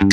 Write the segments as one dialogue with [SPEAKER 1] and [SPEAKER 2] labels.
[SPEAKER 1] Hey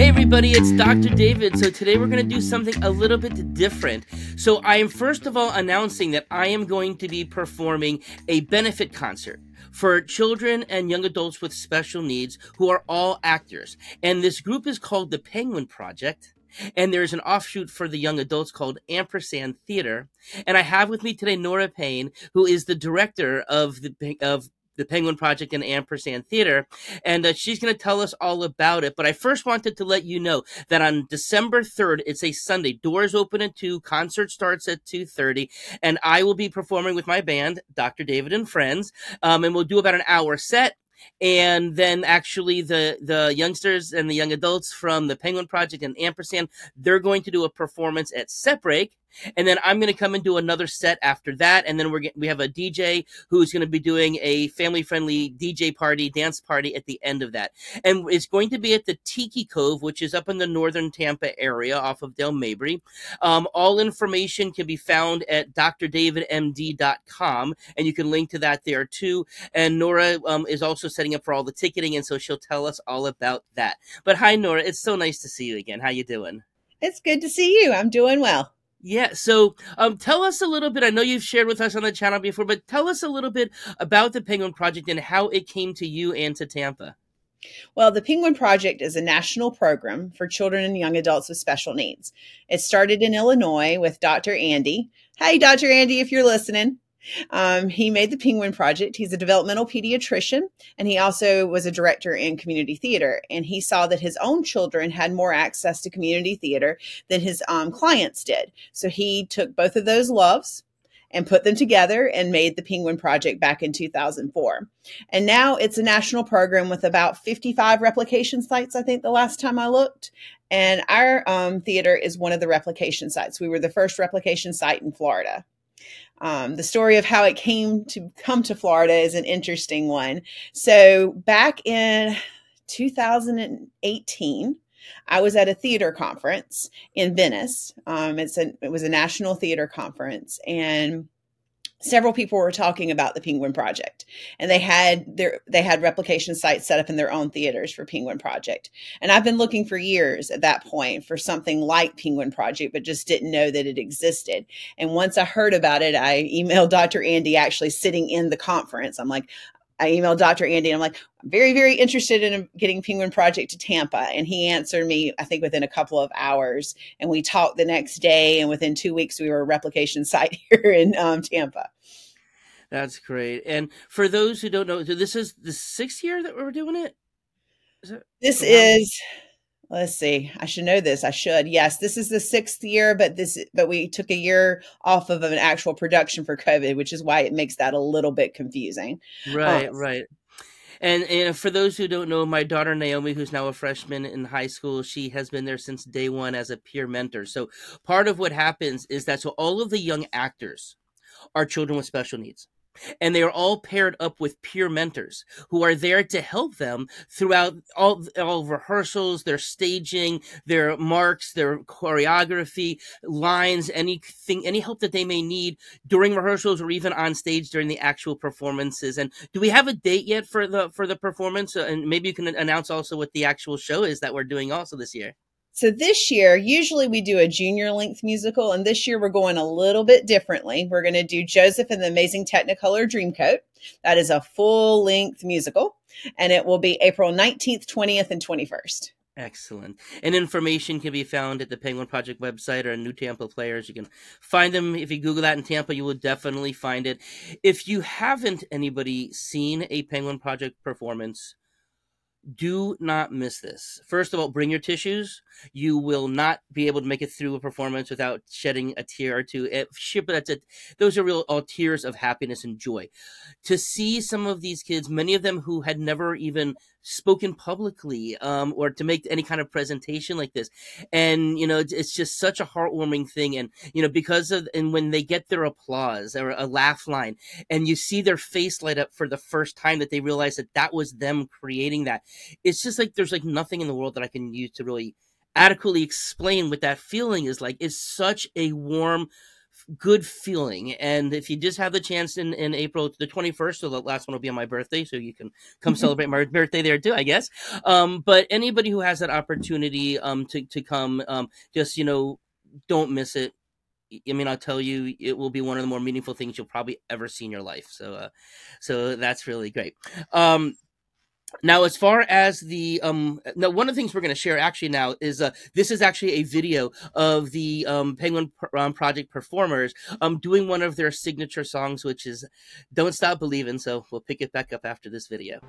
[SPEAKER 1] everybody, it's Dr. David. So today we're going to do something a little bit different. So I am first of all announcing that I am going to be performing a benefit concert for children and young adults with special needs who are all actors. And this group is called the Penguin Project. And there's an offshoot for the young adults called Ampersand Theater. And I have with me today Nora Payne, who is the director of the of the Penguin Project and Ampersand Theater, and uh, she's going to tell us all about it. But I first wanted to let you know that on December 3rd, it's a Sunday. Doors open at 2, concert starts at 2.30, and I will be performing with my band, Dr. David and Friends, um, and we'll do about an hour set and then actually the the youngsters and the young adults from the Penguin Project and Ampersand, they're going to do a performance at Set Break, and then I'm going to come and do another set after that, and then we're we have a DJ who's going to be doing a family friendly DJ party, dance party at the end of that, and it's going to be at the Tiki Cove, which is up in the northern Tampa area off of Dale Mabry. Um, all information can be found at drdavidmd.com, and you can link to that there too. And Nora um, is also setting up for all the ticketing, and so she'll tell us all about that. But hi, Nora, it's so nice to see you again. How you doing?
[SPEAKER 2] It's good to see you. I'm doing well.
[SPEAKER 1] Yeah, so um, tell us a little bit. I know you've shared with us on the channel before, but tell us a little bit about the Penguin Project and how it came to you and to Tampa.
[SPEAKER 2] Well, the Penguin Project is a national program for children and young adults with special needs. It started in Illinois with Dr. Andy. Hey, Dr. Andy, if you're listening. Um, he made the Penguin Project. He's a developmental pediatrician, and he also was a director in community theater. And he saw that his own children had more access to community theater than his um, clients did. So he took both of those loves and put them together and made the Penguin Project back in 2004. And now it's a national program with about 55 replication sites, I think, the last time I looked. And our um, theater is one of the replication sites. We were the first replication site in Florida. Um, the story of how it came to come to Florida is an interesting one. So back in 2018, I was at a theater conference in Venice. Um, it's a, it was a national theater conference, and several people were talking about the penguin project and they had their they had replication sites set up in their own theaters for penguin project. And i've been looking for years at that point for something like penguin project but just didn't know that it existed. And once i heard about it i emailed dr andy actually sitting in the conference. I'm like I emailed Dr. Andy and I'm like, I'm very, very interested in getting Penguin Project to Tampa. And he answered me, I think, within a couple of hours. And we talked the next day. And within two weeks, we were a replication site here in um, Tampa.
[SPEAKER 1] That's great. And for those who don't know, this is the sixth year that we're doing it?
[SPEAKER 2] Is it this is let's see i should know this i should yes this is the sixth year but this but we took a year off of an actual production for covid which is why it makes that a little bit confusing.
[SPEAKER 1] Right um, right. And, and for those who don't know, my daughter Naomi, who's now a freshman in high school, she has been there since day one as a peer mentor. So part of what happens is that so all of the young actors are children with special needs and they are all paired up with peer mentors who are there to help them throughout all, all rehearsals, their staging, their marks, their choreography, lines, anything, any help that they may need during rehearsals or even on stage during the actual performances. And do we have a date yet for the for the performance? Uh, and maybe you can announce also what the actual show is that we're doing also this year.
[SPEAKER 2] So this year, usually we do a junior length musical, and this year we're going a little bit differently. We're going to do Joseph and the Amazing Technicolor Dreamcoat. That is a full length musical, and it will be April 19th, 20th, and 21st.
[SPEAKER 1] Excellent. And information can be found at the Penguin Project website or New Tampa Players. You can find them. If you Google that in Tampa, you will definitely find it. If you haven't anybody seen a Penguin Project performance, do not miss this. First of all, bring your tissues. You will not be able to make it through a performance without shedding a tear or two. It, but that's it. Those are real all tears of happiness and joy. To see some of these kids, many of them who had never even spoken publicly um, or to make any kind of presentation like this, and you know, it's just such a heartwarming thing. And you know, because of and when they get their applause or a laugh line, and you see their face light up for the first time that they realize that that was them creating that it's just like there's like nothing in the world that I can use to really adequately explain what that feeling is like. It's such a warm
[SPEAKER 3] good feeling. And if you just have the chance in, in April, the 21st, so the last one will be on my birthday, so you can come celebrate my birthday there too, I guess. Um, but anybody who has that opportunity um, to, to come, um, just, you know, don't miss it. I mean, I'll tell you, it will be one of the more meaningful things you'll probably ever see in your life. So, uh, so that's really great. Um, now, as far as the um, now one of the things we're going to share actually now is uh, this is actually a video of the um, Penguin um, Project performers um, doing one of their signature songs, which is "Don't Stop Believing." So we'll pick it back up after this video.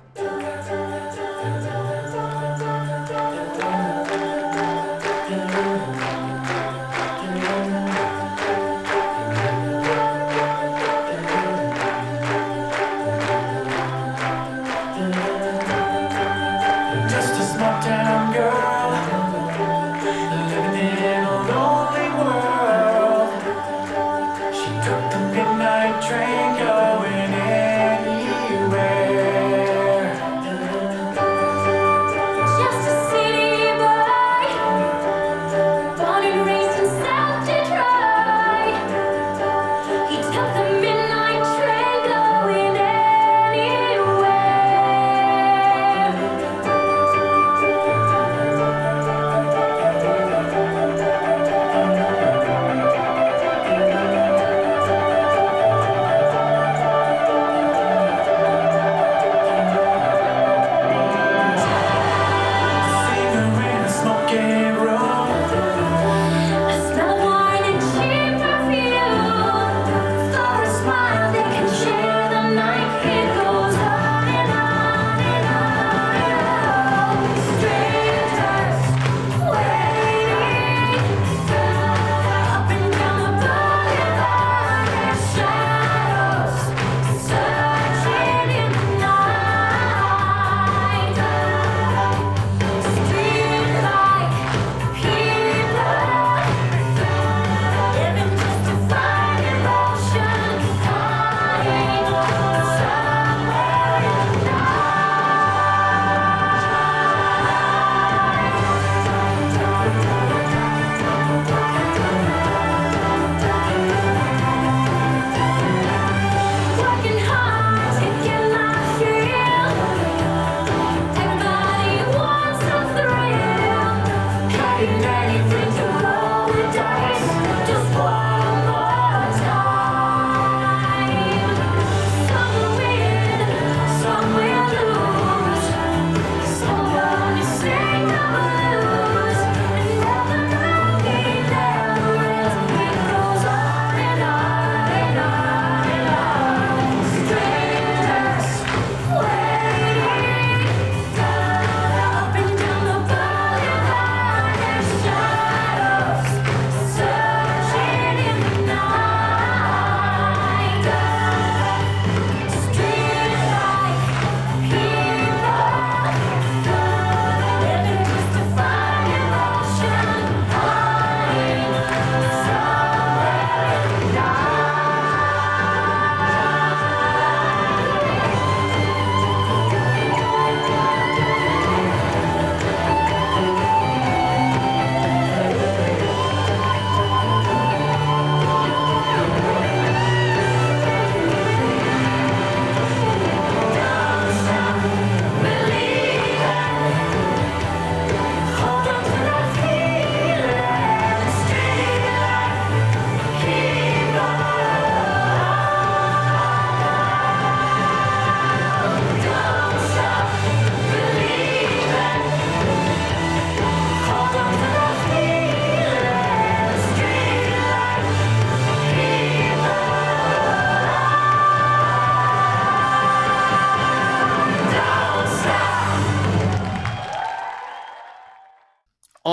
[SPEAKER 3] night.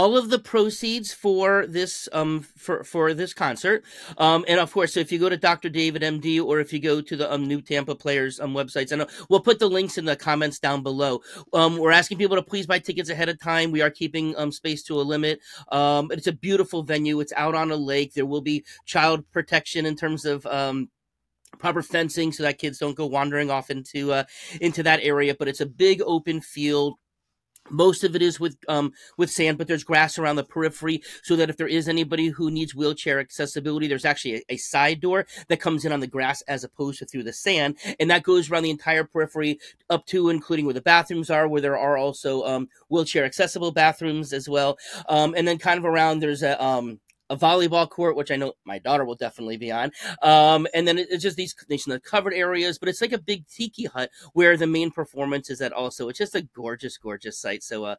[SPEAKER 3] All of the proceeds for this um for for this concert. Um and of course so if you go to dr david md or if you go to the um, new tampa players um websites and we'll put the links in the comments down below. Um we're asking people to please buy tickets ahead of time. We are keeping um space to a limit. Um it's a beautiful venue. It's out on a lake. There will be child protection in terms of um proper fencing so that kids don't go wandering off into uh into that area but it's a big open field
[SPEAKER 1] most of it is with um with sand but there's grass around the periphery so that if there is anybody who needs wheelchair accessibility there's actually a, a, side door that comes in on the grass as opposed to through the sand and that goes around the entire periphery up to including where the bathrooms are where there are also um wheelchair accessible bathrooms as well. Um and then kind of around there's a um a volleyball court, which I know my daughter will definitely be on. Um, and then it's just these, these covered areas, but it's like a big tiki hut where the main performance is at also. It's just a gorgeous, gorgeous site. So uh,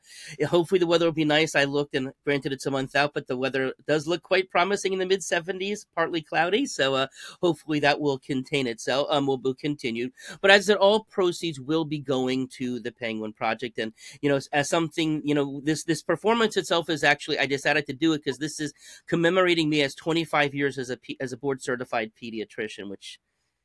[SPEAKER 1] hopefully the weather will be nice. I looked and granted it's a month out, but the weather does look quite promising in the mid 70s, partly cloudy. So uh, hopefully that will contain itself, um, will be continued. But as that all proceeds will be going to the Penguin Project. And, you know, as something, you know, this, this performance itself is actually, I decided to do it because this is commemorating me as 25 years as a as a board certified pediatrician, which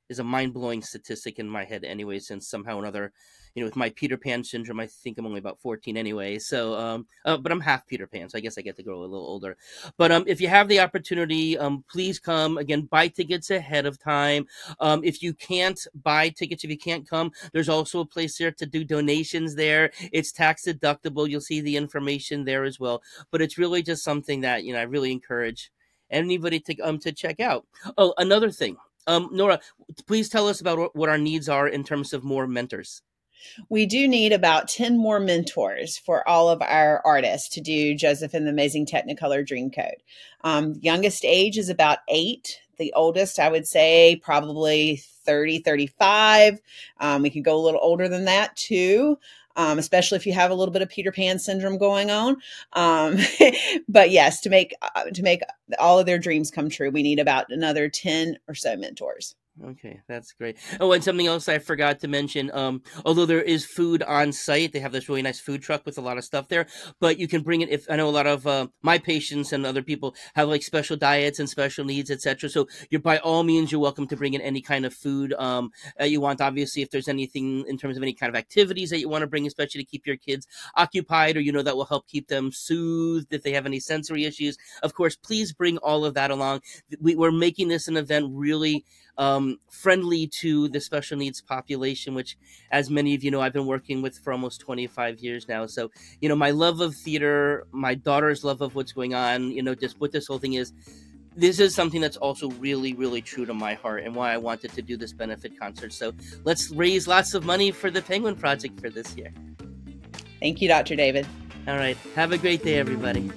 [SPEAKER 1] is a mind blowing statistic in my head anyway. Since somehow another, you know, with my Peter Pan syndrome, I think I'm only about 14 anyway. So, um, uh, but I'm half Peter Pan, so I guess I get to grow a little older. But um, if you have the opportunity, um, please come. Again, buy tickets ahead of time. Um, if you can't buy tickets, if you can't come, there's also a place there to do donations there. It's tax deductible. You'll see the information there as well. But it's really just something that, you know, I really encourage anybody to um to check out. Oh, another thing. Um, Nora, please tell us about what our needs are in terms of more mentors.
[SPEAKER 2] We do need about 10 more mentors for all of our artists to do Joseph and the Amazing Technicolor Dreamcoat. Um, youngest age is about eight. The oldest, I would say, probably 30, 35. Um, we could go a little older than that too. Um, especially if you have a little bit of Peter Pan syndrome going on. Um, but yes, to make uh, to make all of their dreams come true, we need about another ten or so mentors.
[SPEAKER 1] Okay, that's great. Oh, and something else I forgot to mention. Um, although there is food on site, they have this really nice food truck with a lot of stuff there. But you can bring it. If I know a lot of uh, my patients and other people have like special diets and special needs, etc. So you're by all means you're welcome to bring in any kind of food um, you want. Obviously, if there's anything in terms of any kind of activities that you want to bring, especially to keep your kids occupied, or you know that will help keep them soothed if they have any sensory issues. Of course, please bring all of that along. We, we're making this an event really um, friendly to the special needs population, which, as many of you know, I've been working with for almost 25 years now. So, you know, my love of theater, my daughter's love of what's going on, you know, just what this whole thing is. This is something that's also really, really true to my heart and why I wanted to do this benefit concert. So let's raise lots of money for the Penguin Project for this year.
[SPEAKER 2] Thank you, Dr. David.
[SPEAKER 1] All right. Have a great day, everybody.